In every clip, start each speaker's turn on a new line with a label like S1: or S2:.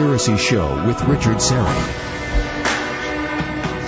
S1: Conspiracy Show with Richard Syrett.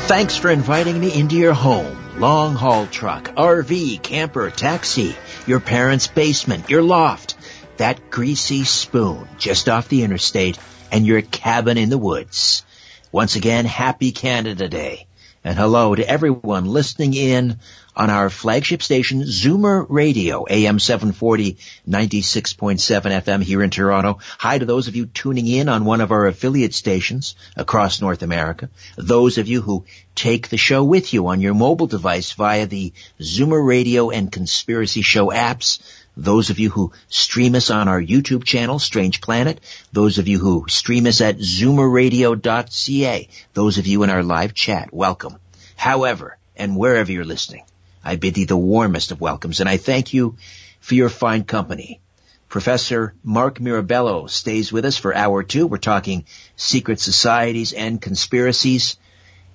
S2: Thanks for inviting me into your home. Long haul truck, RV, camper, taxi, your parents' basement, your loft, that greasy spoon just off the interstate, and your cabin in the woods. Once again, happy Canada Day. And hello to everyone listening in on our flagship station, Zoomer Radio, AM 740, 96.7 FM here in Toronto. Hi to those of you tuning in on one of our affiliate stations across North America. Those of you who take the show with you on your mobile device via the Zoomer Radio and Conspiracy Show apps. Those of you who stream us on our YouTube channel, Strange Planet. Those of you who stream us at zoomerradio.ca. Those of you in our live chat, welcome. However, and wherever you're listening, I bid thee the warmest of welcomes, and I thank you for your fine company. Professor Mark Mirabello stays with us for hour two. We're talking secret societies and conspiracies.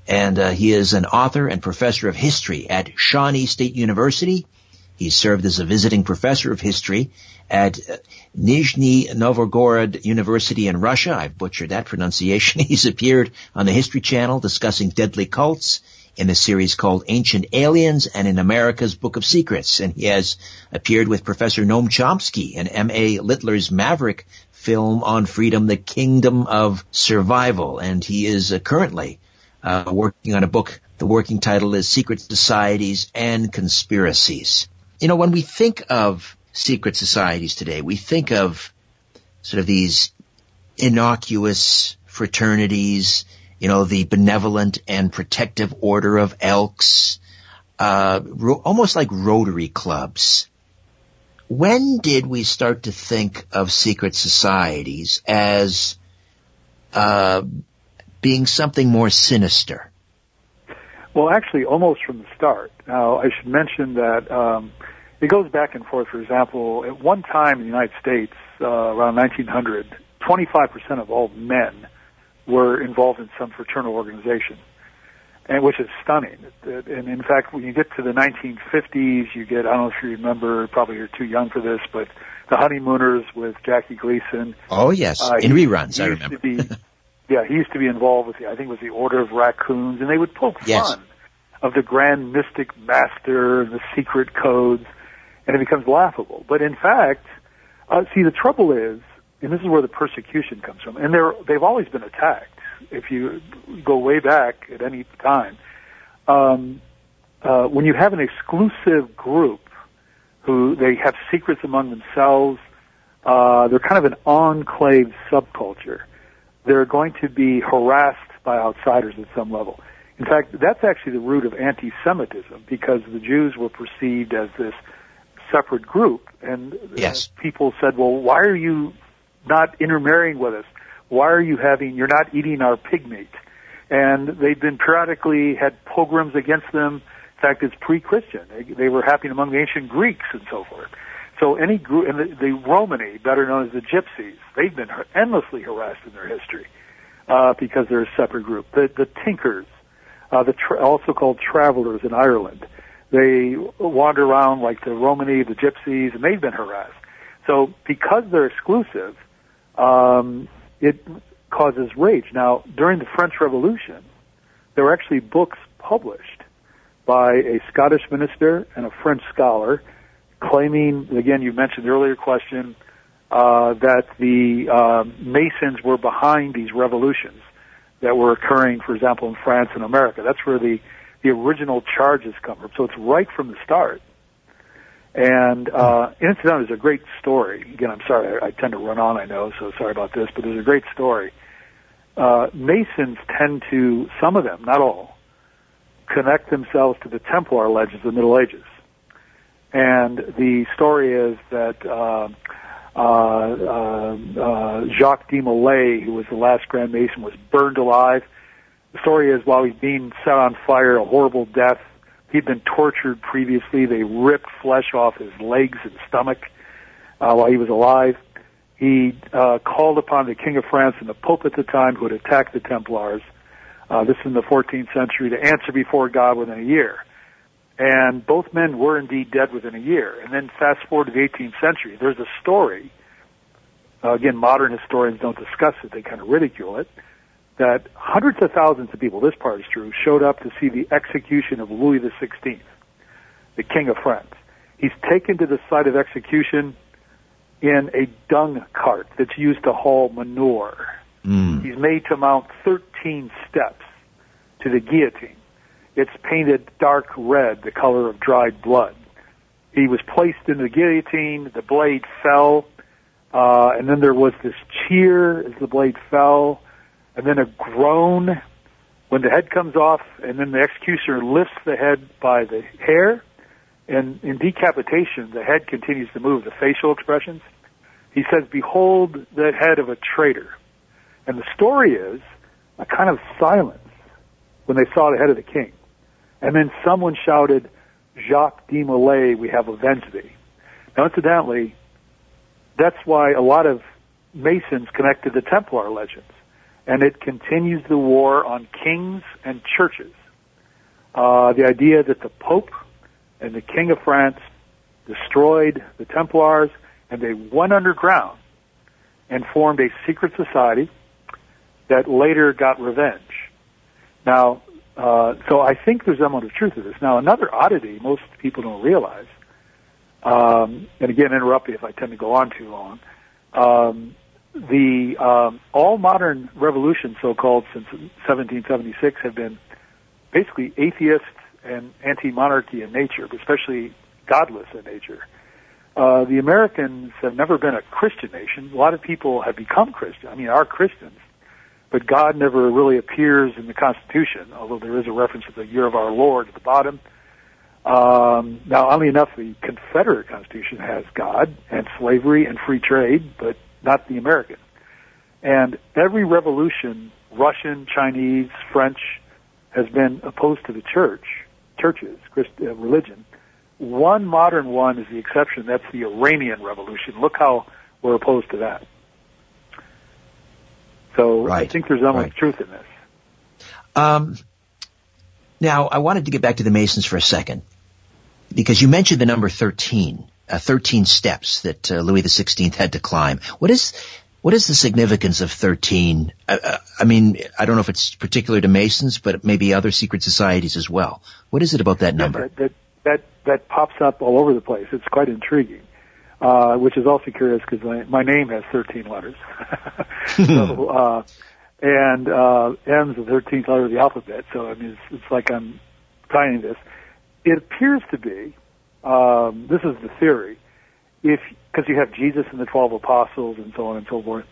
S2: And uh, he is an author and professor of history at Shawnee State University. He served as a visiting professor of history at uh, Nizhny Novgorod University in Russia. I've butchered that pronunciation. He's appeared on the History Channel discussing deadly cults in a series called Ancient Aliens and in America's Book of Secrets. And he has appeared with Professor Noam Chomsky in M.A. Littler's Maverick film on freedom, The Kingdom of Survival. And he is uh, currently uh, working on a book. The working title is Secret Societies and Conspiracies. You know, when we think of secret societies today, we think of sort of these innocuous fraternities, you know, the benevolent and protective order of Elks, uh, ro- almost like Rotary clubs. When did we start to think of secret societies as uh, being something more sinister?
S3: Well, actually, almost from the start. Now, I should mention that um, it goes back and forth. For example, at one time in the United States, uh, around 1900, 25% of all men were involved in some fraternal organization, and which is stunning. And in fact, when you get to the 1950s, you get I don't know if you remember, probably you're too young for this, but the Honeymooners with Jackie Gleason.
S2: Oh yes, uh, in reruns, I remember.
S3: Be, yeah, he used to be involved with the I think it was the Order of Raccoons, and they would poke
S2: yes.
S3: fun of the Grand Mystic Master and the secret codes, and it becomes laughable. But in fact, uh, see, the trouble is and this is where the persecution comes from. And they're they've always been attacked. If you go way back at any time, um, uh, when you have an exclusive group who they have secrets among themselves, uh, they're kind of an enclave subculture. They're going to be harassed by outsiders at some level. In fact, that's actually the root of anti-Semitism because the Jews were perceived as this separate group, and uh,
S2: yes.
S3: people said, "Well, why are you not intermarrying with us? Why are you having, you're not eating our pig meat? And they've been periodically had pogroms against them. In fact, it's pre-Christian. They, they were happening among the ancient Greeks and so forth. So any group, and the, the Romani, better known as the Gypsies, they've been endlessly harassed in their history uh, because they're a separate group. The, the Tinkers, uh, the tra- also called travelers in Ireland, they wander around like the Romani, the Gypsies, and they've been harassed. So because they're exclusive, um, it causes rage. Now, during the French Revolution, there were actually books published by a Scottish minister and a French scholar claiming, again, you mentioned the earlier question, uh, that the uh, Masons were behind these revolutions that were occurring, for example, in France and America. That's where the, the original charges come from. So it's right from the start. And uh, incidentally, there's a great story. Again, I'm sorry, I, I tend to run on, I know, so sorry about this, but there's a great story. Uh, Masons tend to, some of them, not all, connect themselves to the Templar legends of the Middle Ages. And the story is that uh, uh, uh, uh, Jacques de Molay, who was the last Grand Mason, was burned alive. The story is while he's being set on fire, a horrible death, He'd been tortured previously. They ripped flesh off his legs and stomach uh, while he was alive. He uh, called upon the King of France and the Pope at the time, who had attacked the Templars, uh, this in the 14th century, to answer before God within a year. And both men were indeed dead within a year. And then fast forward to the 18th century, there's a story uh, again, modern historians don't discuss it, they kind of ridicule it, that hundreds of thousands of people, this part is true, showed up to see the execution of Louis XVI, the King of France. He's taken to the site of execution in a dung cart that's used to haul manure.
S2: Mm.
S3: He's made to mount 13 steps to the guillotine. It's painted dark red, the color of dried blood. He was placed in the guillotine, the blade fell, uh, and then there was this cheer as the blade fell, and then a groan when the head comes off, and then the executioner lifts the head by the hair, and in decapitation, the head continues to move, the facial expressions. He says, behold the head of a traitor. And the story is a kind of silence when they saw the head of the king. And then someone shouted, Jacques de Molay, we have avenged thee. Now incidentally, that's why a lot of Masons connect to the Templar legends. And it continues the war on kings and churches. Uh, the idea that the Pope and the King of France destroyed the Templars and they went underground and formed a secret society that later got revenge. Now, uh, so I think there's element of truth to this. Now, another oddity most people don't realize, um, and again, interrupt me if I tend to go on too long. Um, the um, all modern revolutions, so-called since 1776, have been basically atheist and anti-monarchy in nature, but especially godless in nature. Uh, the Americans have never been a Christian nation. A lot of people have become Christian. I mean, are Christians, but God never really appears in the Constitution, although there is a reference to the year of our Lord at the bottom. Um, now, oddly enough, the Confederate Constitution has God and slavery and free trade, but not the American. And every revolution, Russian, Chinese, French, has been opposed to the church, churches, Christ, uh, religion. One modern one is the exception. That's the Iranian Revolution. Look how we're opposed to that. So
S2: Right.
S3: I think there's element
S2: Right.
S3: of truth in this.
S2: Um, now, I wanted to get back to the Masons for a second because you mentioned the number 13, uh, 13 steps that uh, Louis XVI had to climb. What is what is the significance of 13? Uh, uh, I mean, I don't know if it's particular to Masons, but maybe other secret societies as well. What is it about that number?
S3: That, that that that pops up all over the place. It's quite intriguing, uh, which is also curious because my, my name has 13 letters. so, uh, and uh, is the 13th letter of the alphabet. So I mean, it's, it's like I'm tying this. It appears to be. Um, this is the theory. If because you have Jesus and the 12 apostles and so on and so forth.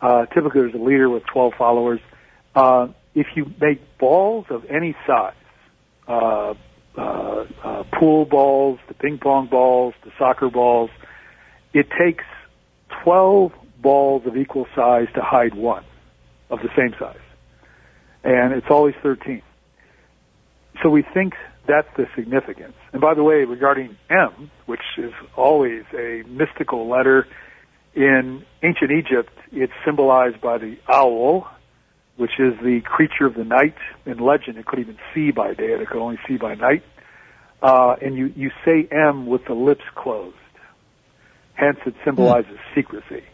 S3: Uh, typically, there's a leader with 12 followers. Uh, if you make balls of any size, uh, uh, uh, pool balls, the ping pong balls, the soccer balls. It takes 12 balls of equal size to hide one of the same size. And it's always 13. So we think that's the significance. And by the way, regarding M, which is always a mystical letter, in ancient Egypt, it's symbolized by the owl, which is the creature of the night. In legend, it couldn't even see by day; it could only see by night. Uh, and you you say M with the lips closed. Hence, it symbolizes secrecy.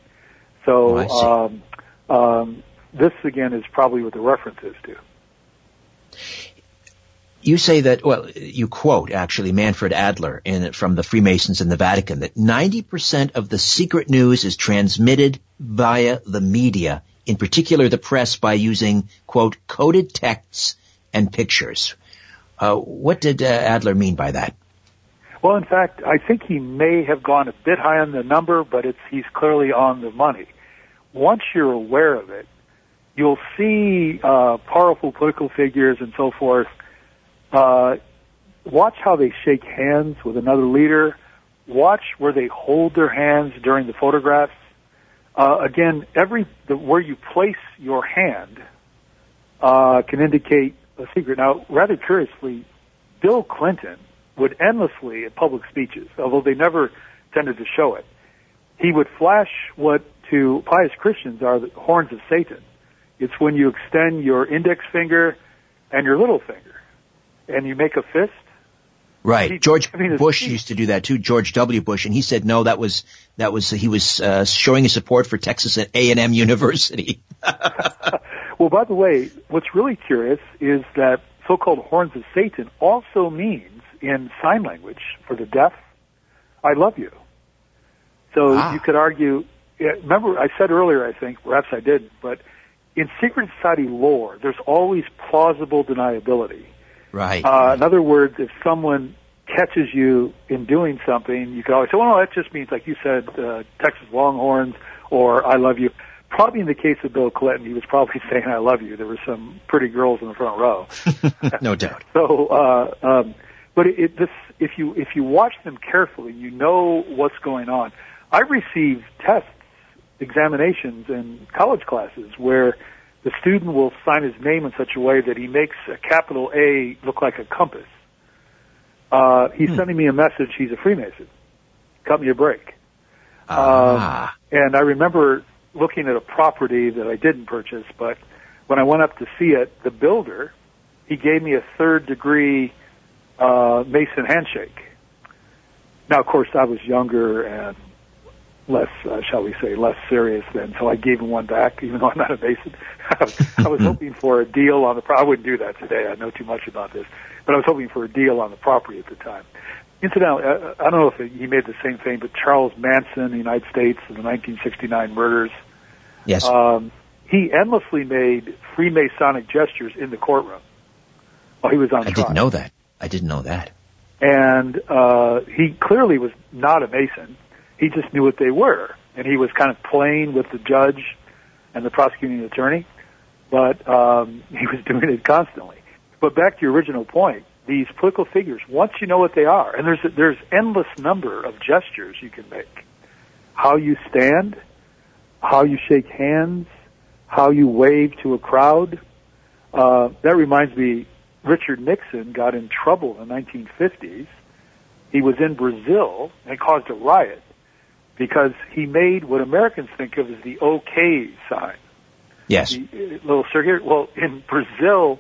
S3: So
S2: Oh,
S3: um, um, this again is probably what the reference is to.
S2: You say that, well, you quote actually Manfred Adler in, from the Freemasons in the Vatican that 90% of the secret news is transmitted via the media, in particular the press by using, quote, coded texts and pictures. Uh, what did uh, Adler mean by that?
S3: Well, in fact, I think he may have gone a bit high on the number, but it's he's clearly on the money. Once you're aware of it, you'll see uh, powerful political figures and so forth. Uh, watch how they shake hands with another leader. Watch where they hold their hands during the photographs. Uh, again, every the, where you place your hand uh, can indicate a secret. Now, rather curiously, Bill Clinton would endlessly at public speeches, although they never tended to show it. He would flash what to pious Christians are the horns of Satan. It's when you extend your index finger and your little finger, and you make a fist.
S2: Right.
S3: He-
S2: George
S3: I mean,
S2: Bush used to do that too. George W. Bush, and he said no, that was that was he was uh, showing his support for Texas at A and M University.
S3: Well, by the way, what's really curious is that so-called horns of Satan also means in sign language for the deaf, I love you. So
S2: Ah.
S3: you could argue, remember I said earlier, I think, perhaps I did, but in secret society lore, there's always plausible deniability.
S2: Right.
S3: Uh, in other words, if someone catches you in doing something, you can always say, well, no, that just means, like you said, uh, Texas Longhorns or I love you. Probably in the case of Bill Clinton, he was probably saying I love you. There were some pretty girls in the front row.
S2: no doubt.
S3: So, uh, um, but it, it, this, if you if you watch them carefully, you know what's going on. I received tests, examinations, in college classes where the student will sign his name in such a way that he makes a capital A look like a compass. Uh, he's
S2: Hmm.
S3: sending me a message. He's a Freemason. Cut me a break.
S2: Ah.
S3: And I remember looking at a property that I didn't purchase, but when I went up to see it, the builder, he gave me a third degree uh, Mason handshake. Now, of course, I was younger and less, uh, shall we say, less serious then, so I gave him one back, even though I'm not a Mason. I was hoping for a deal on the. Pro- I wouldn't do that today. I know too much about this, but I was hoping for a deal on the property at the time. Incidentally, I, I don't know if he made the same thing, but Charles Manson, the United States, in the 1969 murders,
S2: yes.
S3: um, he endlessly made Freemasonic gestures in the courtroom while he was on
S2: I
S3: trial.
S2: didn't know that. I didn't know that.
S3: And uh, he clearly was not a Mason. He just knew what they were, and he was kind of playing with the judge and the prosecuting attorney, but um, he was doing it constantly. But back to your original point, these political figures, once you know what they are, and there's a, there's endless number of gestures you can make. How you stand, how you shake hands, how you wave to a crowd. Uh, that reminds me, Richard Nixon got in trouble in the 1950s. He was in Brazil and caused a riot because he made what Americans think of as the OK sign.
S2: Yes.
S3: The uh, little circular. Well, in Brazil,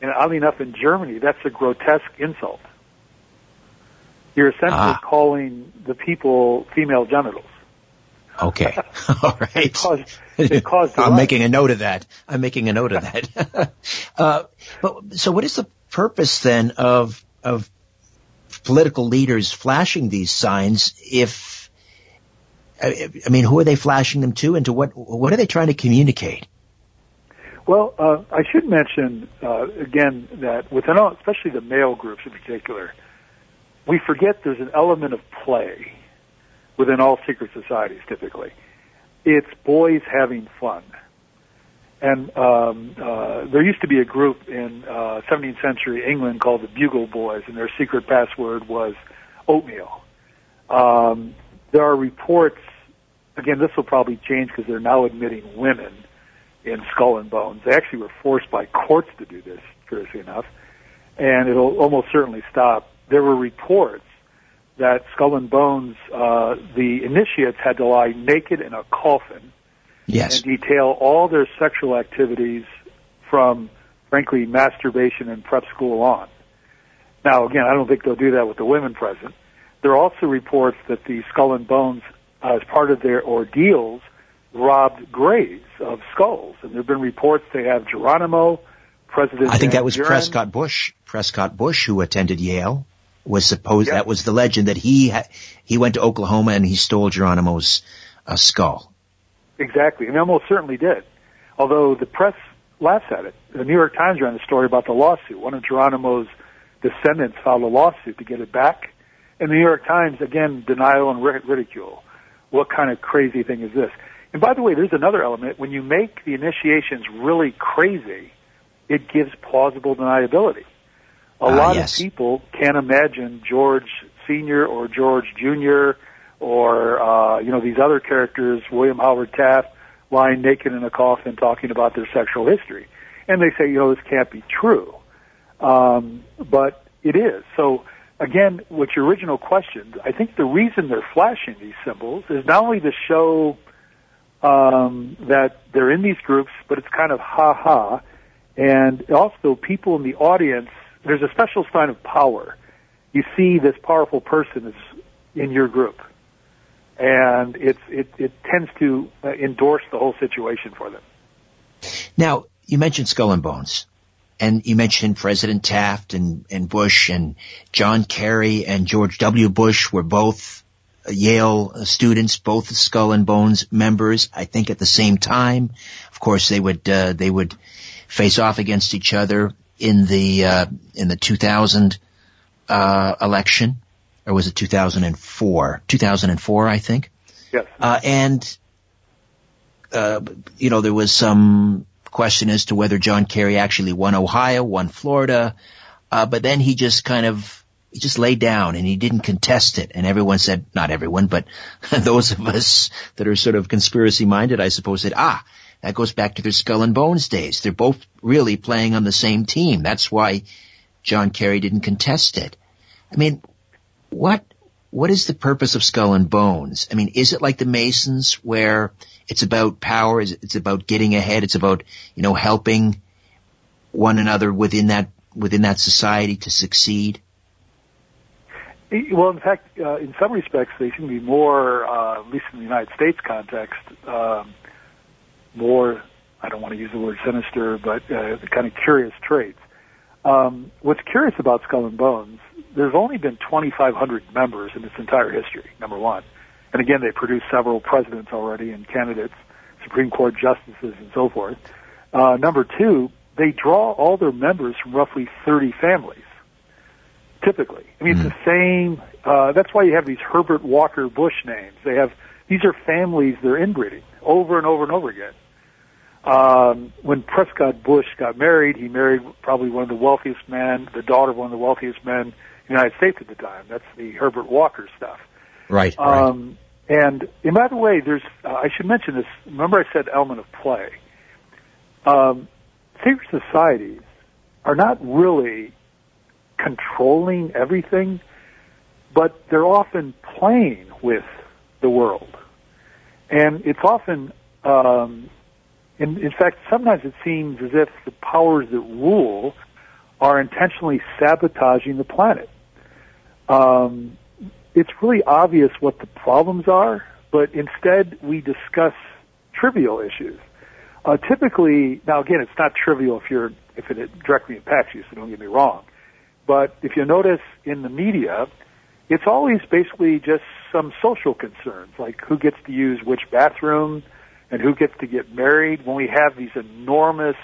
S3: and oddly enough in Germany, that's a grotesque insult. You're essentially
S2: Ah.
S3: calling the people female genitals.
S2: Okay. All right.
S3: It caused, it caused a
S2: I'm making a note of that. I'm making a note of that. uh, but so, what is the purpose then of of political leaders flashing these signs? If I I mean, who are they flashing them to, and to what what are they trying to communicate?
S3: Well, uh, I should mention uh, again that within all, especially the male groups in particular, we forget there's an element of play within all secret societies. Typically, it's boys having fun, and um, uh, there used to be a group in uh, 17th century England called the Bugle Boys, and their secret password was oatmeal. Um, there are reports. Again, this will probably change because they're now admitting women in Skull and Bones. They actually were forced by courts to do this, curiously enough, and it'll almost certainly stop. There were reports that Skull and Bones, uh, the initiates had to lie naked in a coffin
S2: Yes.
S3: and detail all their sexual activities from, frankly, masturbation and prep school on. Now, again, I don't think they'll do that with the women present. There are also reports that the Skull and Bones, uh, as part of their ordeals, robbed graves of skulls. And there have been reports they have Geronimo, President.
S2: I think that was. Prescott Bush. Prescott Bush, who attended Yale, was supposed
S3: Yeah.
S2: that was the legend that he ha- he went to Oklahoma and he stole Geronimo's uh, skull.
S3: Exactly, and almost certainly did. Although the press laughs at it. The New York Times ran a story about the lawsuit. One of Geronimo's descendants filed a lawsuit to get it back. And the New York Times, again, denial and ridicule. What kind of crazy thing is this? And by the way, there's another element. When you make the initiations really crazy, it gives plausible deniability. A
S2: Ah,
S3: lot
S2: yes.
S3: of people can't imagine George Sr. or George Jr. or, uh, you know, these other characters, William Howard Taft, lying naked in a coffin talking about their sexual history. And they say, you know, this can't be true. Um, but it is. So again, with your original question, I think the reason they're flashing these symbols is not only to show um, that they're in these groups, but it's kind of ha ha, and also people in the audience. There's a special sign of power. you see this powerful person is in your group, and it's it it tends to uh, endorse the whole situation for them.
S2: Now you mentioned Skull and Bones. And you mentioned President Taft and, and Bush and John Kerry and George W. Bush were both Yale students, both Skull and Bones members, I think at the same time. Of course, they would, uh, they would face off against each other in the, uh, in the 2000, uh, election. Or was it 2004? 2004, I think.
S3: Yes.
S2: Uh, and, uh, you know, there was some question as to whether John Kerry actually won Ohio, won Florida, uh, but then he just kind of he just laid down and he didn't contest it. And everyone said, not everyone, but those of us that are sort of conspiracy minded, I suppose, said, ah, that goes back to their skull and bones days. They're both really playing on the same team. That's why John Kerry didn't contest it. I mean, what what is the purpose of Skull and Bones? I mean, is it like the Masons where it's about power, it's about getting ahead, it's about, you know, helping one another within that, within that society to succeed?
S3: Well, in fact, uh, in some respects, they seem to be more, uh, at least in the United States context, um, more, I don't want to use the word sinister, but uh, kind of curious traits. Um, what's curious about Skull and Bones there's only been 2,500 members in its entire history, number one. And again, they produced several presidents already and candidates, Supreme Court justices and so forth. Uh, number two, they draw all their members from roughly 30 families, typically. I mean, mm. it's the same, uh, that's why you have these Herbert Walker Bush names. They have, these are families they're inbreeding over and over and over again. Um, when Prescott Bush got married, he married probably one of the wealthiest men, the daughter of one of the wealthiest men in the United States at the time. That's the Herbert Walker stuff.
S2: Right.
S3: Um, right. And, and by the way, there's uh, I should mention this. Remember, I said element of play. Um, secret societies are not really controlling everything, but they're often playing with the world, and it's often. Um, in, in fact, sometimes it seems as if the powers that rule are intentionally sabotaging the planet um, it's really obvious what the problems are, but instead we discuss trivial issues. Uh, typically, now again, it's not trivial if you're if it directly impacts you, so don't get me wrong. But if you notice in the media, it's always basically just some social concerns, like who gets to use which bathroom and who gets to get married. When we have these enormous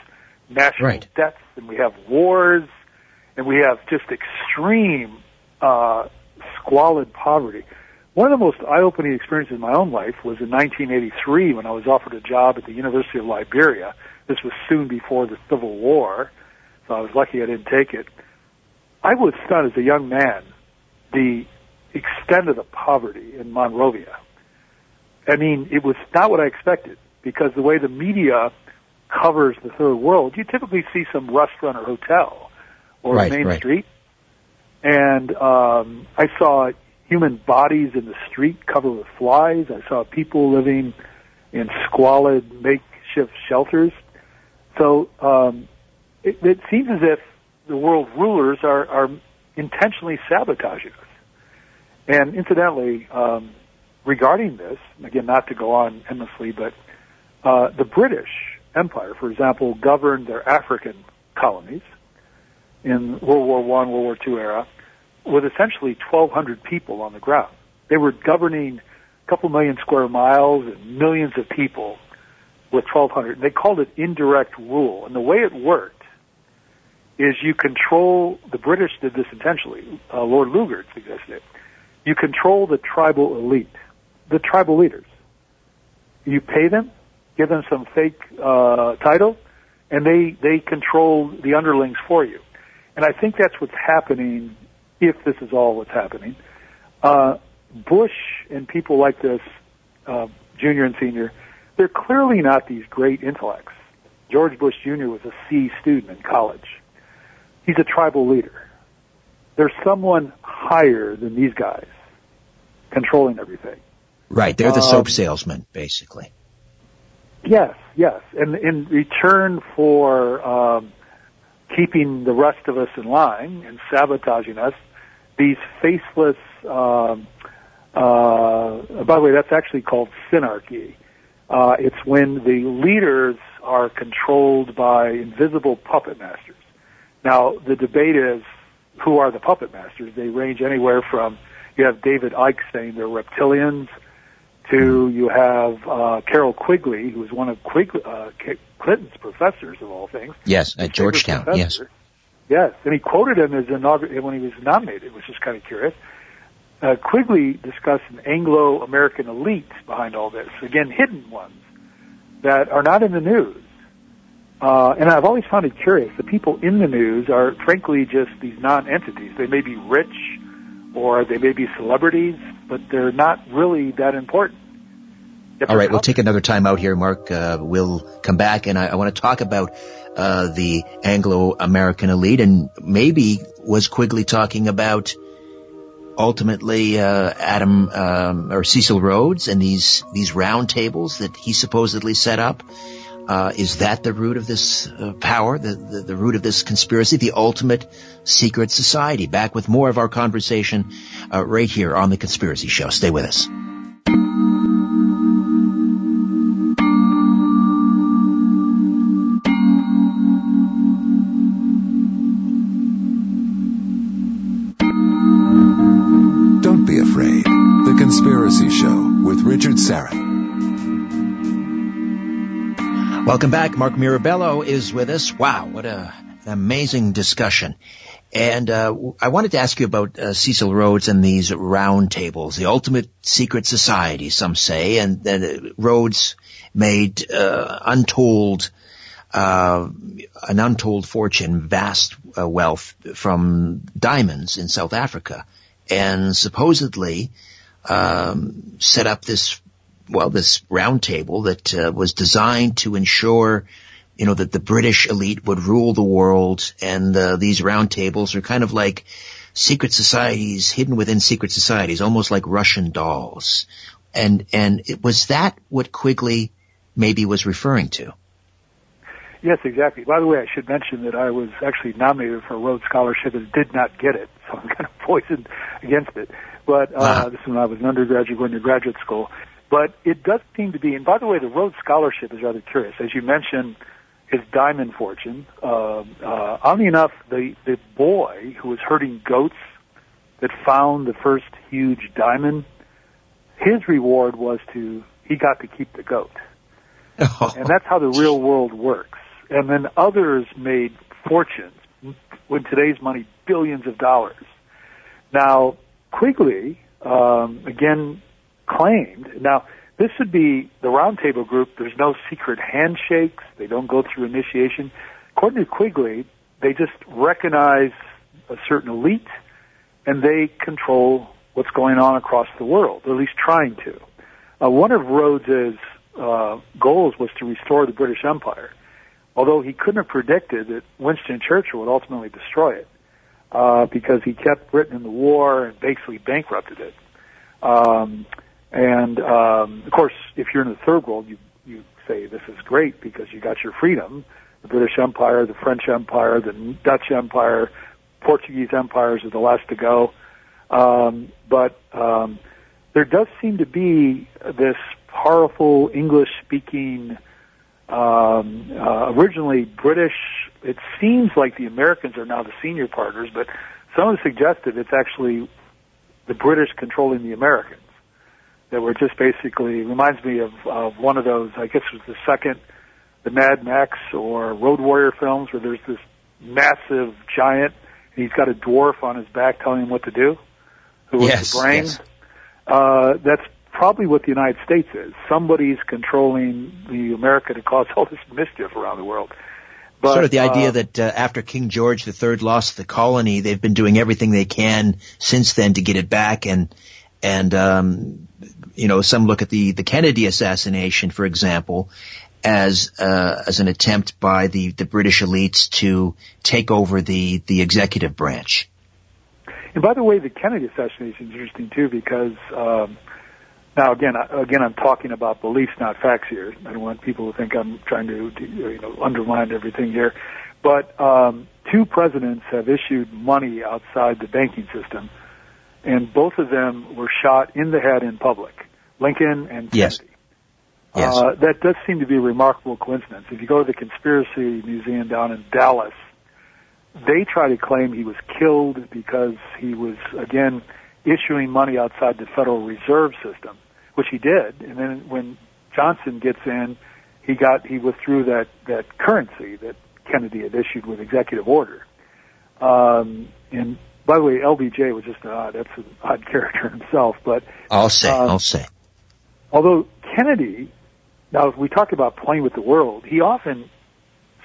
S3: national
S2: right.
S3: debts and we have wars and we have just extreme uh, squalid poverty. One of the most eye-opening experiences in my own life was in 1983 when I was offered a job at the University of Liberia. This was soon before the Civil War, so I was lucky I didn't take it. I was stunned as a young man the extent of the poverty in Monrovia. I mean, it was not what I expected because the way the media covers the third world, you typically see some restaurant or hotel or
S2: right,
S3: main
S2: right.
S3: street and um, I saw human bodies in the street covered with flies. I saw people living in squalid makeshift shelters. So um, it, it seems as if the world rulers are, are intentionally sabotaging us. And incidentally, um, regarding this, again, not to go on endlessly, but uh, the British Empire, for example, governed their African colonies in World War One, World War Two era, with essentially 1,200 people on the ground. They were governing a couple million square miles and millions of people with 1,200. They called it indirect rule, and the way it worked is you control. The British did this intentionally. Uh, Lord Lugard suggested it. You control the tribal elite, the tribal leaders. You pay them, give them some fake uh, title, and they they control the underlings for you. And I think that's what's happening, if this is all what's happening. Uh, Bush and people like this, uh, junior and senior, they're clearly not these great intellects. George Bush Jr. was a C student in college. He's a tribal leader. There's someone higher than these guys controlling everything.
S2: Right, they're the um, soap salesman, basically.
S3: Yes, yes, and in return for um, keeping the rest of us in line and sabotaging us, these faceless. Um, uh, by the way, that's actually called synarchy. Uh, it's when the leaders are controlled by invisible puppet masters. Now, the debate is who are the puppet masters? They range anywhere from you have David Icke saying they're reptilians to you have uh, Carroll Quigley, who was one of Quigley, uh, Clinton's professors of all things.
S2: Yes, at Georgetown. Yes.
S3: Yes, and he quoted him as inaugur- when he was nominated, which is kind of curious. Uh, Quigley discussed an Anglo-American elite behind all this. Again, hidden ones that are not in the news. Uh, and I've always found it curious. The people in the news are frankly just these non-entities. They may be rich or they may be celebrities, but they're not really that important.
S2: All right, we'll take another time out here, Mark. Uh, we'll come back, and I, I want to talk about uh, the Anglo-American elite, and maybe was Quigley talking about ultimately uh, Adam um, or Cecil Rhodes and these these round tables that he supposedly set up. Uh, is that the root of this uh, power, the, the, the, root of this conspiracy, the ultimate secret society? Back with more of our conversation uh, right here on The Conspiracy Show. Stay with us.
S1: Don't be afraid. The Conspiracy Show with Richard Syrett.
S2: Welcome back. Mark Mirabello is with us. Wow, what a, an amazing discussion. And uh, I wanted to ask you about uh, Cecil Rhodes and these round tables, the ultimate secret society, some say, and then Rhodes made uh, untold, uh, an untold fortune, vast uh, wealth from diamonds in South Africa, and supposedly um, set up this well, this roundtable that uh, was designed to ensure, you know, that the British elite would rule the world. And uh, these roundtables are kind of like secret societies hidden within secret societies, almost like Russian dolls. And and it was that what Quigley maybe was referring to.
S3: Yes, exactly. By the way, I should mention that I was actually nominated for a Rhodes Scholarship and did not get it, so I'm kind of poisoned against it. But uh, wow. this is when I was an undergraduate going to graduate school. But it does seem to be, and by the way, the Rhodes Scholarship is rather curious. As you mentioned, his diamond fortune. Uh, uh, oddly enough, the, the boy who was herding goats that found the first huge diamond, his reward was to, he got to keep the goat. Oh. And that's how the real world works. And then others made fortunes, with today's money, billions of dollars. Now, Quigley, um, again, claimed. Now, this would be the roundtable group. There's no secret handshakes. They don't go through initiation. According to Quigley, they just recognize a certain elite and they control what's going on across the world, or at least trying to. Uh, one of Rhodes's uh, goals was to restore the British Empire, although he couldn't have predicted that Winston Churchill would ultimately destroy it uh, because he kept Britain in the war and basically bankrupted it. Um, and um, of course, if you're in the third world, you you say this is great because you got your freedom. The British Empire, the French Empire, the Dutch Empire, Portuguese empires are the last to go. Um, but um, there does seem to be this powerful English-speaking, um, uh, originally British. It seems like the Americans are now the senior partners, but some have suggested it's actually the British controlling the Americans that were just basically reminds me of, of one of those. I guess it was the second, the Mad Max or Road Warrior films, where there's this massive giant and he's got a dwarf on his back telling him what to do. Who was
S2: yes,
S3: the brain?
S2: Yes.
S3: Uh, that's probably what the United States is. Somebody's controlling the America to cause all this mischief around the world.
S2: But, sort of the uh, idea that uh, after King George III lost the colony, they've been doing everything they can since then to get it back, and and um, you know, some look at the, the Kennedy assassination, for example, as uh, as an attempt by the, the British elites to take over the, the executive branch.
S3: And by the way, the Kennedy assassination is interesting too because um, now again, again, I'm talking about beliefs, not facts here. I don't want people to think I'm trying to you know undermine everything here. But um, two presidents have issued money outside the banking system and both of them were shot in the head in public. Lincoln and Kennedy.
S2: Yes. Yes.
S3: Uh, that does seem to be a remarkable coincidence. If you go to the Conspiracy Museum down in Dallas, they try to claim he was killed because he was, again, issuing money outside the Federal Reserve System, which he did. And then when Johnson gets in, he got, he withdrew that, that currency that Kennedy had issued with executive order. Um, and by the way, LBJ was just an odd, that's an odd character himself, but.
S2: I'll say, um, I'll say.
S3: Although Kennedy now, if we talk about playing with the world, he often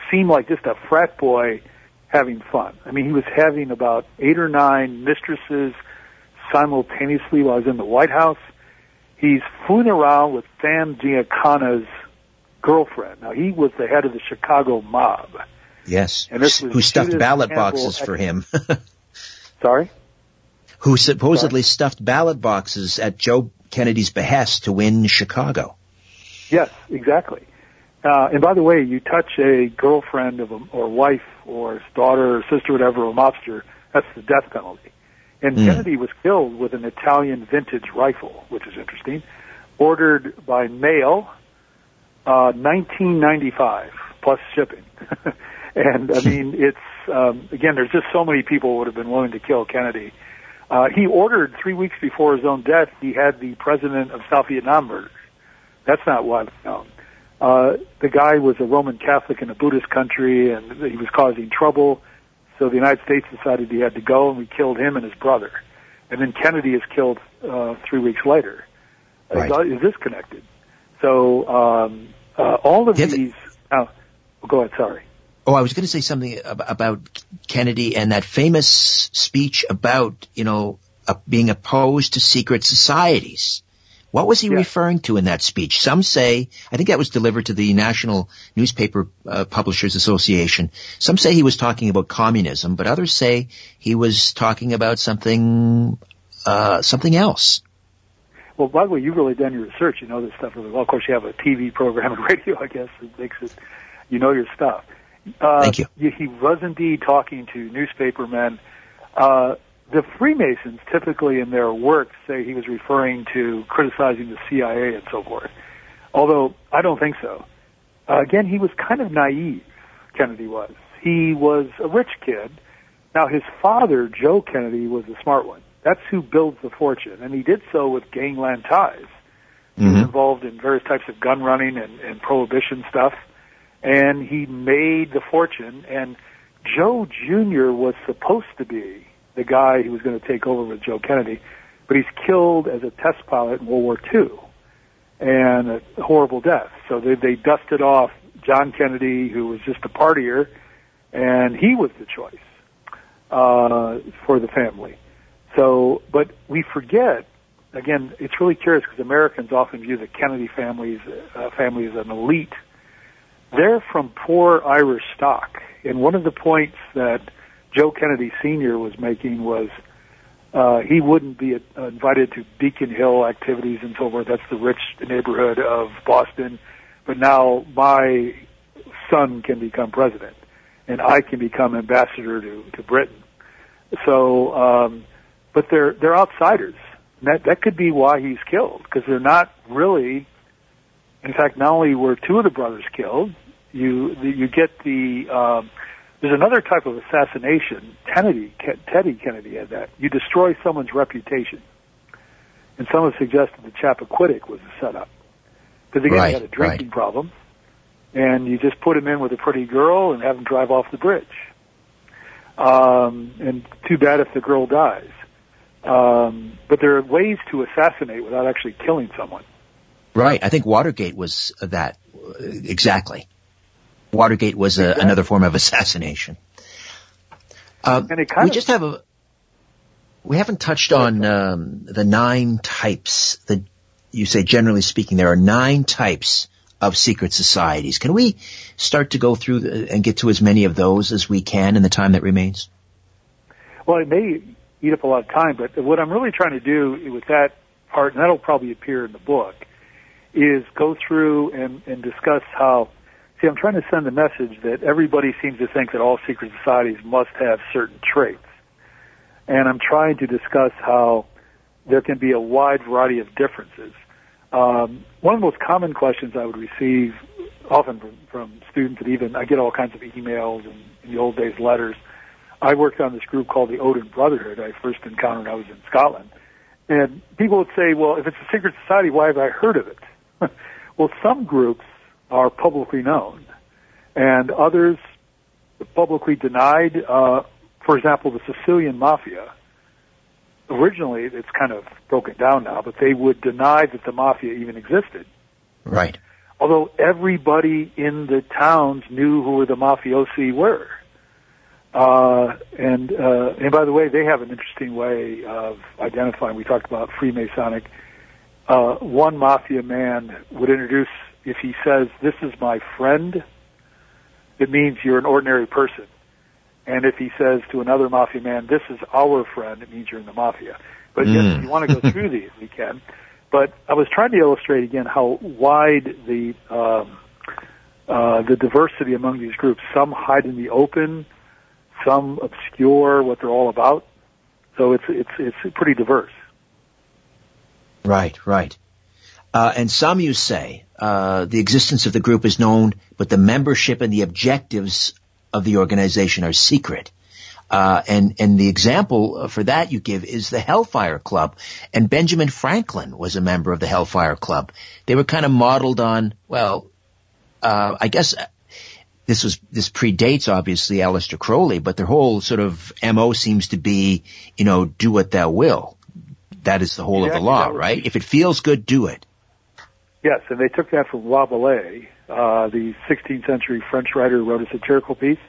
S3: seemed like just a frat boy having fun. I mean, he was having about eight or nine mistresses simultaneously while he was in the White House. He's fooling around with Sam Giancana's girlfriend. Now, he was the head of the Chicago mob.
S2: Yes, and this was who stuffed ballot boxes for him.
S3: Sorry?
S2: Who supposedly Sorry? stuffed ballot boxes at Joe Kennedy's behest to win Chicago.
S3: Yes, exactly. Uh, and by the way, you touch a girlfriend of a, or wife or daughter or sister, whatever, a mobster, that's the death penalty. And mm. Kennedy was killed with an Italian vintage rifle, which is interesting, ordered by mail, uh, 1995 plus shipping. and I mean, it's um, again, there's just so many people would have been willing to kill Kennedy. Uh, he ordered three weeks before his own death. He had the president of South Vietnam murdered. That's not widely known. Uh, the guy was a Roman Catholic in a Buddhist country, and he was causing trouble. So the United States decided he had to go, and we killed him and his brother. And then Kennedy is killed uh, three weeks later.
S2: Right.
S3: Is, is this connected? So um, uh, all of these. oh, go ahead. Sorry.
S2: Oh, I was going to say something about Kennedy and that famous speech about you know uh, being opposed to secret societies. What was he yeah. referring to in that speech? Some say, I think that was delivered to the National Newspaper uh, Publishers Association. Some say he was talking about communism, but others say he was talking about something, uh, something else.
S3: Well, by the way, you've really done your research. You know this stuff really well. Of course, you have a TV program and radio, I guess, that makes it, you know your stuff.
S2: Uh, Thank you.
S3: He was indeed talking to newspapermen. Uh, the Freemasons typically in their work say he was referring to criticizing the CIA and so forth. Although I don't think so. Uh, again, he was kind of naive, Kennedy was. He was a rich kid. Now his father, Joe Kennedy, was a smart one. That's who builds the fortune. And he did so with gangland ties. Mm-hmm. was involved in various types of gun running and, and prohibition stuff. And he made the fortune. And Joe Jr. was supposed to be the guy who was going to take over with Joe Kennedy, but he's killed as a test pilot in World War II, and a horrible death. So they they dusted off John Kennedy, who was just a partier, and he was the choice uh, for the family. So, but we forget. Again, it's really curious because Americans often view the Kennedy families uh, family as an elite. They're from poor Irish stock, and one of the points that Joe Kennedy Sr. was making was uh, he wouldn't be uh, invited to Beacon Hill activities and so forth. That's the rich neighborhood of Boston. But now my son can become president, and I can become ambassador to to Britain. So, um, but they're they're outsiders. And that that could be why he's killed because they're not really. In fact, not only were two of the brothers killed, you you get the um, there's another type of assassination. Kennedy, Teddy Kennedy had that. You destroy someone's reputation. And some have suggested the Chappaquiddick was a setup. Because again, right, he had a drinking
S2: right.
S3: problem. And you just put him in with a pretty girl and have him drive off the bridge. Um, and too bad if the girl dies. Um, but there are ways to assassinate without actually killing someone.
S2: Right. I think Watergate was that exactly. Watergate was a, another form of assassination. Uh, and it kind we just have a, we haven't touched on um, the nine types. That you say generally speaking, there are nine types of secret societies. Can we start to go through the, and get to as many of those as we can in the time that remains?
S3: Well, it may eat up a lot of time, but what I'm really trying to do with that part, and that'll probably appear in the book, is go through and, and discuss how See, I'm trying to send the message that everybody seems to think that all secret societies must have certain traits. and I'm trying to discuss how there can be a wide variety of differences. Um, one of the most common questions I would receive often from, from students and even I get all kinds of emails and in the old days letters. I worked on this group called the Odin Brotherhood. I first encountered I was in Scotland. And people would say, well, if it's a secret society, why have I heard of it? well, some groups are publicly known and others publicly denied. Uh, for example, the Sicilian Mafia. Originally, it's kind of broken down now, but they would deny that the mafia even existed.
S2: Right.
S3: Although everybody in the towns knew who the mafiosi were. Uh, and uh, and by the way, they have an interesting way of identifying. We talked about Freemasonic. Uh, one mafia man would introduce if he says, "This is my friend," it means you're an ordinary person. And if he says to another mafia man, this is our friend, it means you're in the mafia. But mm. yes, if you want to go through these, we can. But I was trying to illustrate again how wide the, um, uh, the diversity among these groups. Some hide in the open, some obscure what they're all about. So it's, it's, it's pretty diverse.
S2: Right, right. Uh, and some, you say, uh, the existence of the group is known, but the membership and the objectives of the organization are secret. Uh, and and the example for that you give is the Hellfire Club, and Benjamin Franklin was a member of the Hellfire Club. They were kind of modeled on, well, uh, I guess this was this predates obviously Aleister Crowley, but their whole sort of mo seems to be, you know, do what thou will. That is the whole yeah, of the law, right? If it feels good, do it.
S3: Yes, and they took that from Rabelais, uh, the 16th century French writer who wrote a satirical piece.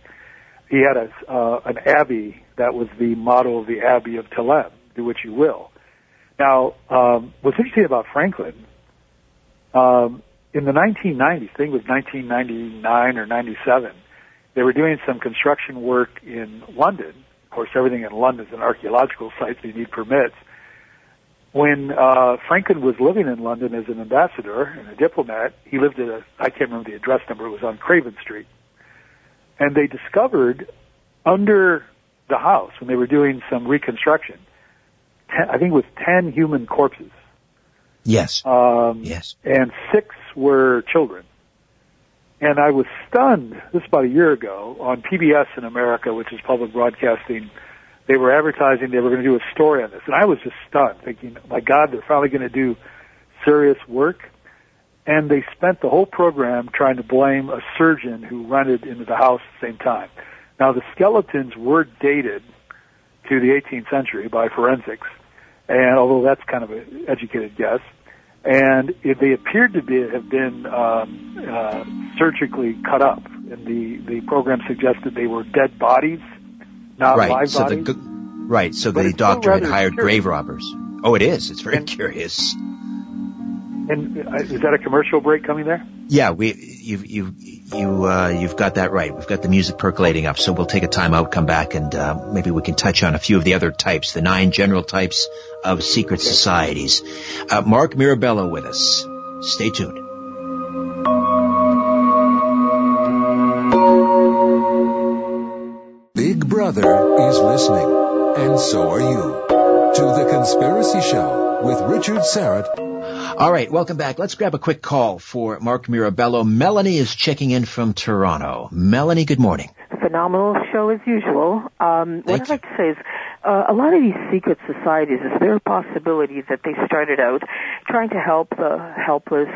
S3: He had a, uh, an abbey that was the motto of the Abbey of Theleme, do what you will. Now, um, what's interesting about Franklin, um, in the 1990s, I think it was 1999 or 97, they were doing some construction work in London. Of course, everything in London is an archaeological site, so you need permits when uh, Franklin was living in London as an ambassador and a diplomat, he lived at a, I can't remember the address number, it was on Craven Street. And they discovered under the house, when they were doing some reconstruction, ten, I think it was 10 human corpses.
S2: Yes.
S3: Um,
S2: yes.
S3: And six were children. And I was stunned, this about a year ago, on PBS in America, which is public broadcasting, they were advertising they were going to do a story on this, and I was just stunned, thinking, "My God, they're finally going to do serious work." And they spent the whole program trying to blame a surgeon who rented into the house at the same time. Now, the skeletons were dated to the 18th century by forensics, and although that's kind of an educated guess, and if they appeared to be have been um, uh, surgically cut up, and the the program suggested they were dead bodies not
S2: right.
S3: live
S2: so
S3: bodies.
S2: The, right. So the doctor had hired curious. grave robbers. Oh, it is. It's very and, curious.
S3: And uh, is that a commercial break coming there?
S2: Yeah, we you you you uh, you've got that right. We've got the music percolating up, so we'll take a time out, come back, and uh, maybe we can touch on a few of the other types, the nine general types of secret societies. Uh, Mark Mirabello with us. Stay tuned.
S1: Brother is listening, and so are you. To The Conspiracy Show with Richard Syrett.
S2: All right, welcome back. Let's grab a quick call for Mark Mirabello. Melanie is checking in from Toronto. Melanie, good morning.
S4: Phenomenal show as usual. Um, what I'd like to say is, uh, a lot of these secret societies, is there a possibility that they started out trying to help the helpless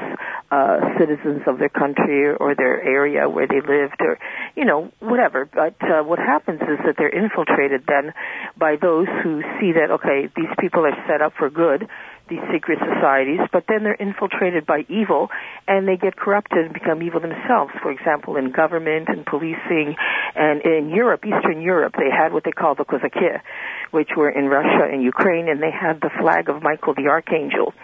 S4: uh, citizens of their country or their area where they lived or, you know, whatever. But uh, what happens is that they're infiltrated then by those who see that, okay, these people are set up for good these secret societies, but then they're infiltrated by evil and they get corrupted and become evil themselves. For example, in government and policing and in Europe, Eastern Europe, they had what they call the Kozaki, which were in Russia and Ukraine, and they had the flag of Michael the Archangel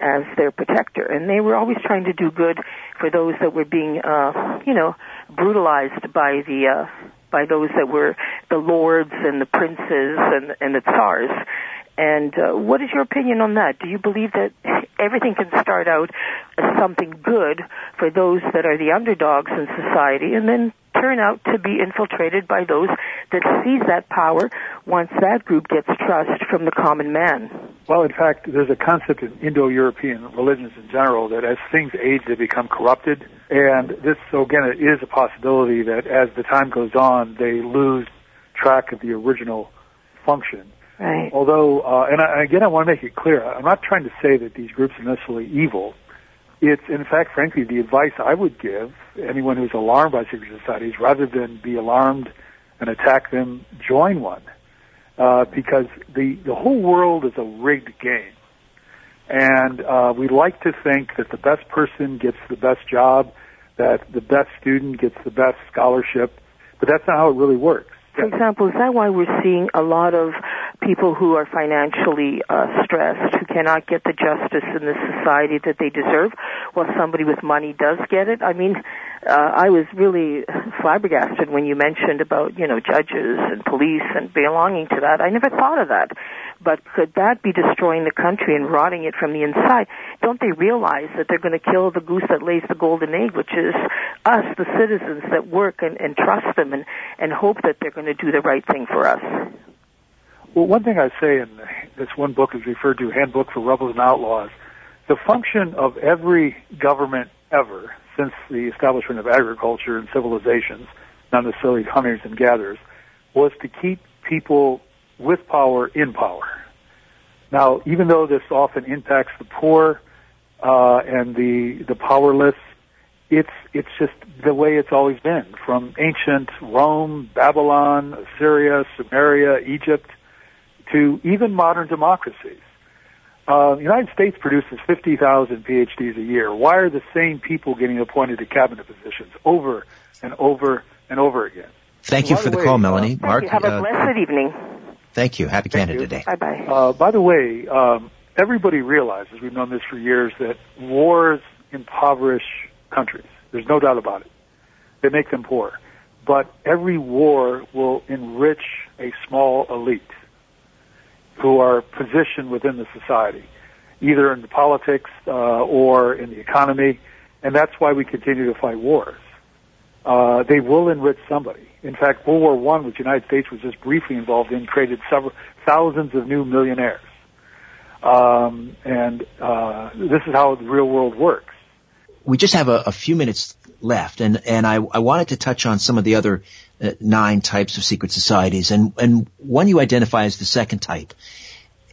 S4: as their protector. And they were always trying to do good for those that were being, uh, you know, brutalized by the, uh, by those that were the lords and the princes and, and the tsars. And uh, what is your opinion on that? Do you believe that everything can start out as something good for those that are the underdogs in society and then turn out to be infiltrated by those that seize that power once that group gets trust from the common man.
S3: Well, in fact, there's a concept in Indo-European religions in general that as things age, they become corrupted. And this, so again, it is a possibility that as the time goes on, they lose track of the original function.
S4: Right.
S3: Although, uh, and I, again, I want to make it clear, I'm not trying to say that these groups are necessarily evil. It's, in fact, frankly, the advice I would give anyone who's alarmed by secret societies, rather than be alarmed and attack them, join one. Uh, because the, the whole world is a rigged game. And uh, we like to think that the best person gets the best job, that the best student gets the best scholarship, but that's not how it really works.
S4: For example, is that why we're seeing a lot of people who are financially uh, stressed, who cannot get the justice in this society that they deserve, while somebody with money does get it? I mean, uh, I was really flabbergasted when you mentioned about, you know, judges and police and belonging to that. I never thought of that. But could that be destroying the country and rotting it from the inside? Don't they realize that they're going to kill the goose that lays the golden egg, which is us, the citizens that work and, and trust them and, and hope that they're going to do the right thing for us?
S3: Well, one thing I say in this one book is referred to Handbook for Rebels and Outlaws. The function of every government ever since the establishment of agriculture and civilizations, not necessarily hunters and gatherers, was to keep people with power in power. Now, even though this often impacts the poor uh, and the the powerless, it's it's just the way it's always been from ancient Rome, Babylon, Assyria, Sumeria, Egypt, to even modern democracies. Uh, the United States produces 50,000 PhDs a year. Why are the same people getting appointed to cabinet positions over and over and over again?
S2: Thank you for the, way, call, Melanie.
S4: Uh,
S2: Mark,
S4: Have a uh, blessed evening.
S2: Thank you. Happy Canada you. Day.
S4: Bye bye.
S3: Uh, by the way, um, everybody realizes we've known this for years that wars impoverish countries. There's no doubt about it. They make them poor. But every war will enrich a small elite who are positioned within the society, either in the politics uh, or in the economy, and that's why we continue to fight wars. Uh, they will enrich somebody. In fact, World War One, which the United States was just briefly involved in, created several thousands of new millionaires. Um, and uh, this is how the real world works.
S2: We just have a, a few minutes left, and and I, I, wanted to touch on some of the other uh, nine types of secret societies, and and one you identify as the second type.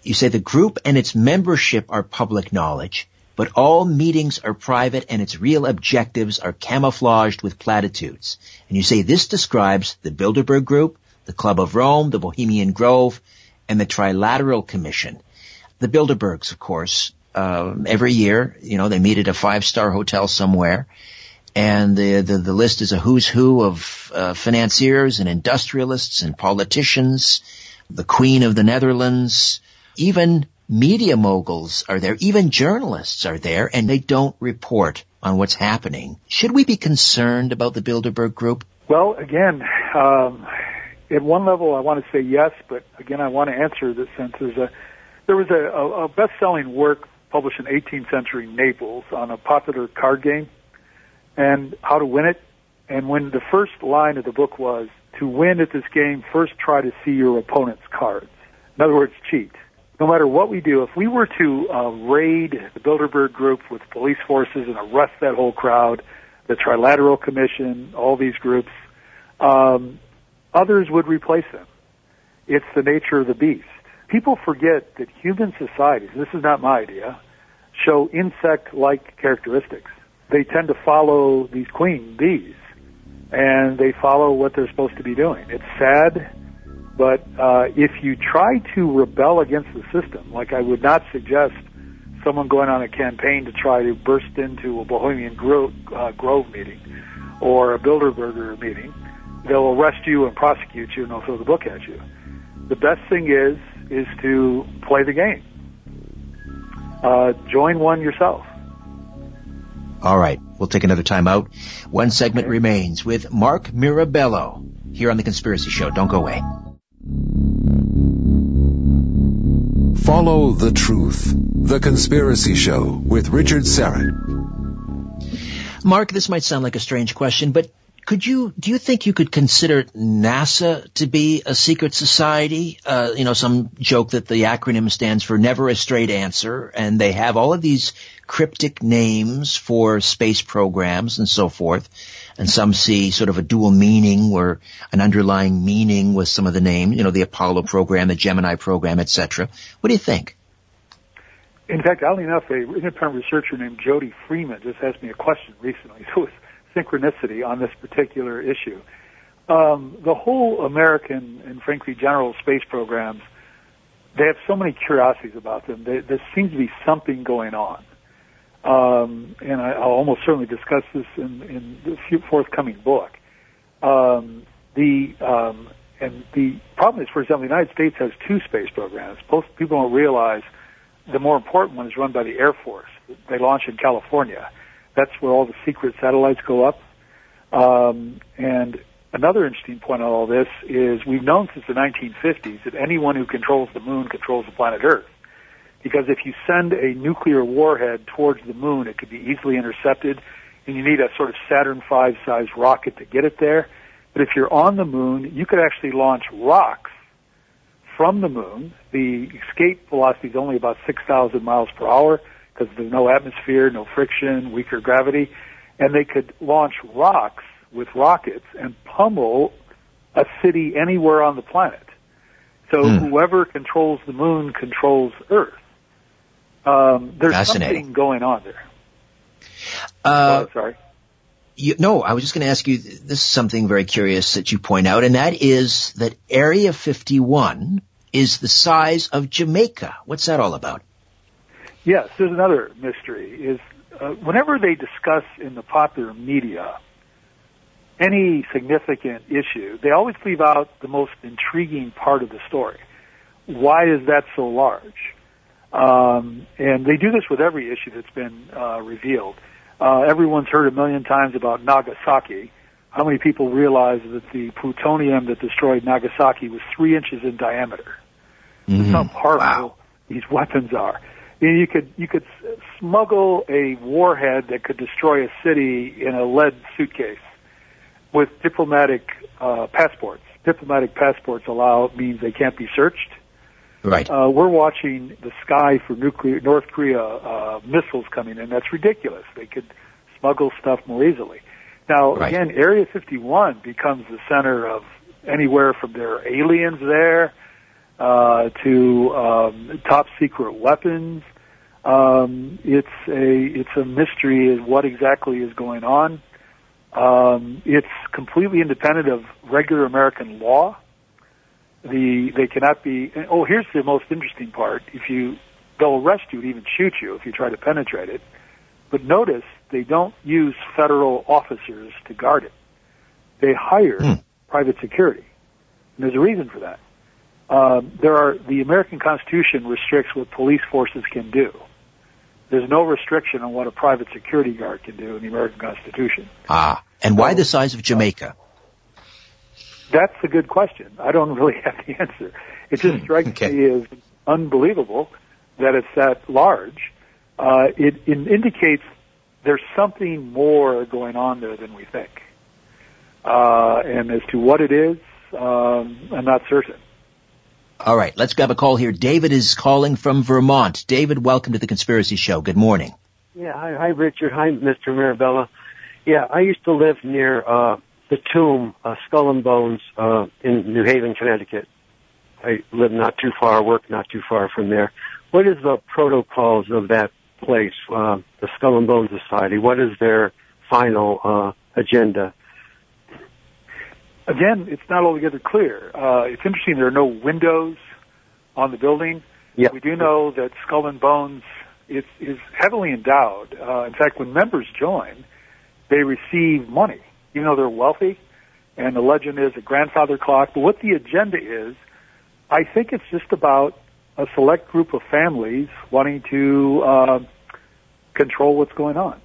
S2: You say the group and its membership are public knowledge, but all meetings are private and its real objectives are camouflaged with platitudes. And you say this describes the Bilderberg Group, the Club of Rome, the Bohemian Grove, and the Trilateral Commission. The Bilderbergs, of course, uh, every year, you know, they meet at a five-star hotel somewhere, and the, the, the list is a who's who of uh, financiers and industrialists and politicians, the Queen of the Netherlands, even media moguls are there, even journalists are there, and they don't report on what's happening. Should we be concerned about the Bilderberg Group?
S3: Well, again, um, at one level, I want to say yes, but again, I want to answer this sense. A there was a, a, a best-selling work published in 18th century Naples on a popular card game and how to win it. And when the first line of the book was, to win at this game, first try to see your opponent's cards. In other words, cheat no matter what we do, if we were to uh, raid the Bilderberg Group with police forces and arrest that whole crowd, the Trilateral Commission, all these groups, um, others would replace them. It's the nature of the beast. People forget that human societies, this is not my idea, show insect-like characteristics. They tend to follow these queen bees, and they follow what they're supposed to be doing. It's sad but uh, if you try to rebel against the system, like I would not suggest someone going on a campaign to try to burst into a Bohemian Grove, uh, Grove meeting or a Bilderberger meeting, they'll arrest you and prosecute you and they'll throw the book at you. The best thing is is to play the game. Uh, join one yourself.
S2: All right, we'll take another time out. One segment remains with Mark Mirabello here on the Conspiracy Show. Don't go away.
S1: Follow the Truth, The Conspiracy Show with Richard Syrett.
S2: Mark, this might sound like a strange question, but could you, do you think you could consider NASA to be a secret society? Uh, you know, some joke that the acronym stands for never a straight answer and they have all of these cryptic names for space programs and so forth. And some see sort of a dual meaning or an underlying meaning with some of the names, you know, the Apollo program, the Gemini program, etc. What do you think?
S3: In fact, oddly enough, a independent researcher named Jody Freeman just asked me a question recently. So synchronicity on this particular issue. Um, the whole American and frankly general space programs, they have so many curiosities about them. They, there seems to be something going on. Um, and I, will almost certainly discuss this in, in the forthcoming book. Um, the um, and the problem is, for example, the United States has two space programs. Most people don't realize the more important one is run by the Air Force. They launch in California. That's where all the secret satellites go up. Um, and another interesting point on all this is we've known since the 1950s that anyone who controls the moon controls the planet Earth. Because if you send a nuclear warhead towards the moon, it could be easily intercepted, and you need a sort of Saturn V sized rocket to get it there. But if you're on the moon, you could actually launch rocks from the moon. The escape velocity is only about 6,000 miles per hour because there's no atmosphere, no friction, weaker gravity, and they could launch rocks with rockets and pummel a city anywhere on the planet. So hmm. whoever controls the moon controls Earth. Um, there's something going on there.
S2: Uh,
S3: oh, sorry.
S2: You, no, I was just going to ask you. This is something very curious that you point out, and that is that Area 51 is the size of Jamaica. What's that all about?
S3: Yes, there's another mystery. Is uh, whenever they discuss in the popular media any significant issue, they always leave out the most intriguing part of the story. Why is that so large? Um, and they do this with every issue that's been uh, revealed. Uh, everyone's heard a million times about Nagasaki. How many people realize that the plutonium that destroyed Nagasaki was three inches in diameter? Mm-hmm. That's how powerful wow. these weapons are you could you could smuggle a warhead that could destroy a city in a lead suitcase with diplomatic uh, passports. Diplomatic passports allow means they can't be searched.
S2: Right.
S3: Uh, we're watching the sky for nuclear North Korea uh, missiles coming in. That's ridiculous. They could smuggle stuff more easily. Now, right. again, Area 51 becomes the center of anywhere from there are aliens there uh, to um, top secret weapons um, it's a it's a mystery as what exactly is going on. Um, it's completely independent of regular American law. The they cannot be. Oh, here's the most interesting part. If you they'll arrest you and even shoot you if you try to penetrate it. But notice they don't use federal officers to guard it. They hire hmm. private security. And there's a reason for that. Um, there are the American Constitution restricts what police forces can do. There's no restriction on what a private security guard can do in the American Constitution.
S2: Ah, and why the size of Jamaica?
S3: That's a good question. I don't really have the answer. It just hmm, strikes okay. me as unbelievable that it's that large. Uh, it, it indicates there's something more going on there than we think. Uh, and as to what it is, um, I'm not certain.
S2: All right, let's grab a call here. David is calling from Vermont. David, welcome to the Conspiracy Show. Good morning.
S5: Yeah, hi, hi Richard. Hi, Mr. Mirabella. Yeah, I used to live near uh, the tomb, uh, Skull and Bones, uh, in New Haven, Connecticut. I live not too far, work not too far from there. What is the protocols of that place, uh, the Skull and Bones Society? What is their final uh, agenda?
S3: Again, it's not altogether clear. Uh, it's interesting. There are no windows on the building.
S5: Yep.
S3: We do know that Skull and Bones is, is heavily endowed. Uh, in fact, when members join, they receive money, even though they're wealthy. And the legend is a grandfather clock. But what the agenda is, I think it's just about a select group of families wanting to uh, control what's going on.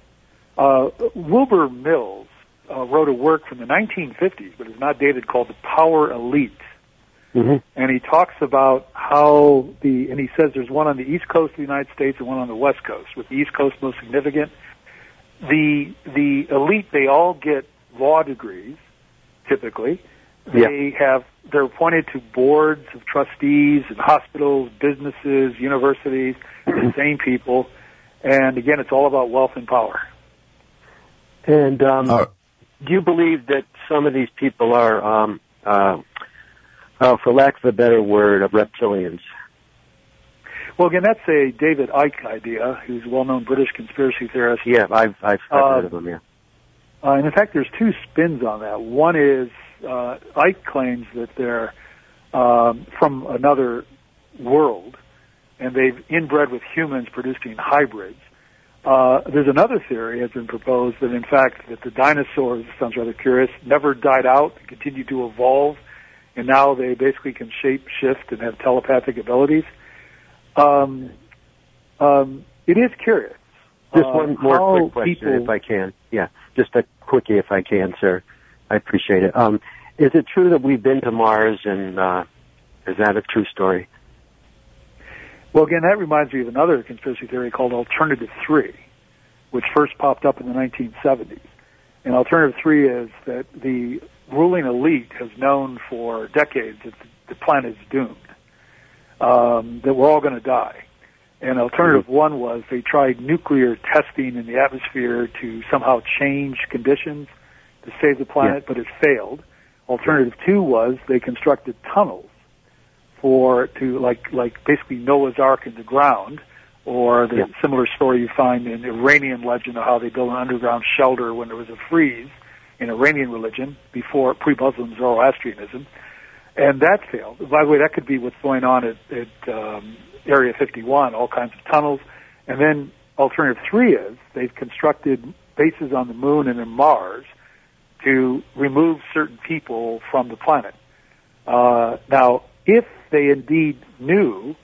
S3: Uh, Wilbur Mills uh, wrote a work from the 1950s, but it's not dated, called The Power Elite. Mm-hmm. And he talks about how the, and he says there's one on the east coast of the United States and one on the west coast, with the east coast most significant. The, the elite, they all get law degrees, typically. They yeah. have they're appointed to boards of trustees and hospitals, businesses, universities, the same people. And again, it's all about wealth and power.
S5: And um, uh, do you believe that some of these people are, um, uh, uh, for lack of a better word, of reptilians?
S3: Well, again, that's a David Icke idea, who's a well-known British conspiracy theorist.
S5: Yeah, I've I've, I've uh, heard of him. Yeah.
S3: Uh, and in fact, there's two spins on that. One is uh, Icke claims that they're um, from another world, and they've inbred with humans, producing hybrids. Uh, there's another theory has been proposed that in fact that the dinosaurs sounds rather curious never died out and continued to evolve, and now they basically can shape shift and have telepathic abilities. Um, um, it is curious.
S5: Just uh, one more quick question, people, if I can. Yeah, just a quickie, if I can, sir. I appreciate it. Um, is it true that we've been to Mars, and uh, is that a true story?
S3: Well, again, that reminds me of another conspiracy theory called Alternative 3, which first popped up in the 1970s. And Alternative 3 is that the ruling elite has known for decades that the planet is doomed, um, that we're all going to die. And alternative mm-hmm. one was they tried nuclear testing in the atmosphere to somehow change conditions to save the planet, yeah. but it failed. Alternative two was they constructed tunnels for to like like basically Noah's Ark in the ground, or the yeah. similar story you find in Iranian legend of how they built an underground shelter when there was a freeze in Iranian religion before pre-Muslim Zoroastrianism, and that failed. By the way, that could be what's going on at, at um, Area 51, all kinds of tunnels, and then alternative three is they've constructed bases on the moon and in Mars to remove certain people from the planet. Uh, now, if they indeed knew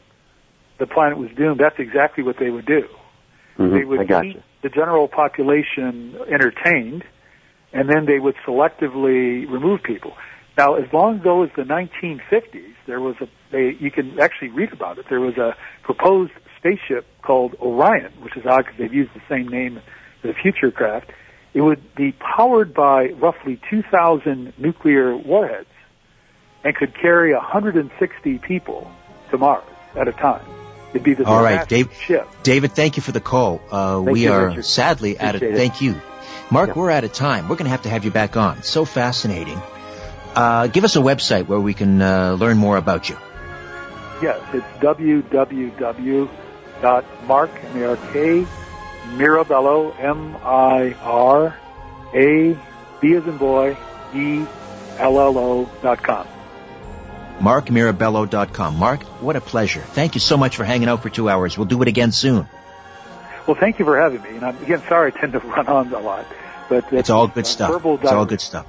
S3: the planet was doomed, that's exactly what they would do.
S5: Mm-hmm.
S3: They would keep
S5: you.
S3: the general population entertained, and then they would selectively remove people. Now, as long ago as the 1950s, there was a they, you can actually read about it. There was a proposed spaceship called Orion, which is odd because they've used the same name for the future craft. It would be powered by roughly 2,000 nuclear warheads and could carry 160 people to Mars at a time. It'd be the
S2: All right, Dave,
S3: ship.
S2: David, thank you for the call. Uh, we
S3: you,
S2: are
S3: Richard.
S2: sadly
S3: Appreciate
S2: a,
S3: it.
S2: thank you. Mark,
S3: Yeah.
S2: we're out of time. We're going to have to have you back on. So fascinating. Uh, give us a website where we can uh, learn more about you.
S3: Yes, it's www.mark, M-A-R-K, Mirabello, M-I-R-A-B as in boy, E-L-L-O dot com.
S2: MarkMirabello.com. Mark, what a pleasure. Thank you so much for hanging out for two hours. We'll do it again soon.
S3: Well, thank you for having me. And I'm, again, sorry I tend to run on a lot. But
S2: It's all good
S3: uh,
S2: stuff. It's all good stuff.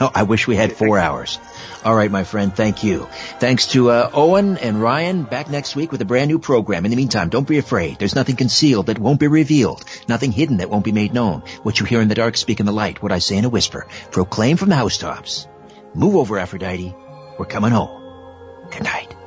S2: Oh, I wish we had four hours. All right, my friend. Thank you. Thanks to uh, Owen and Ryan. Back next week with a brand new program. In the meantime, don't be afraid. There's nothing concealed that won't be revealed. Nothing hidden that won't be made known. What you hear in the dark, speak in the light. What I say in a whisper. Proclaim from the housetops. Move over, Aphrodite. We're coming home. Good night.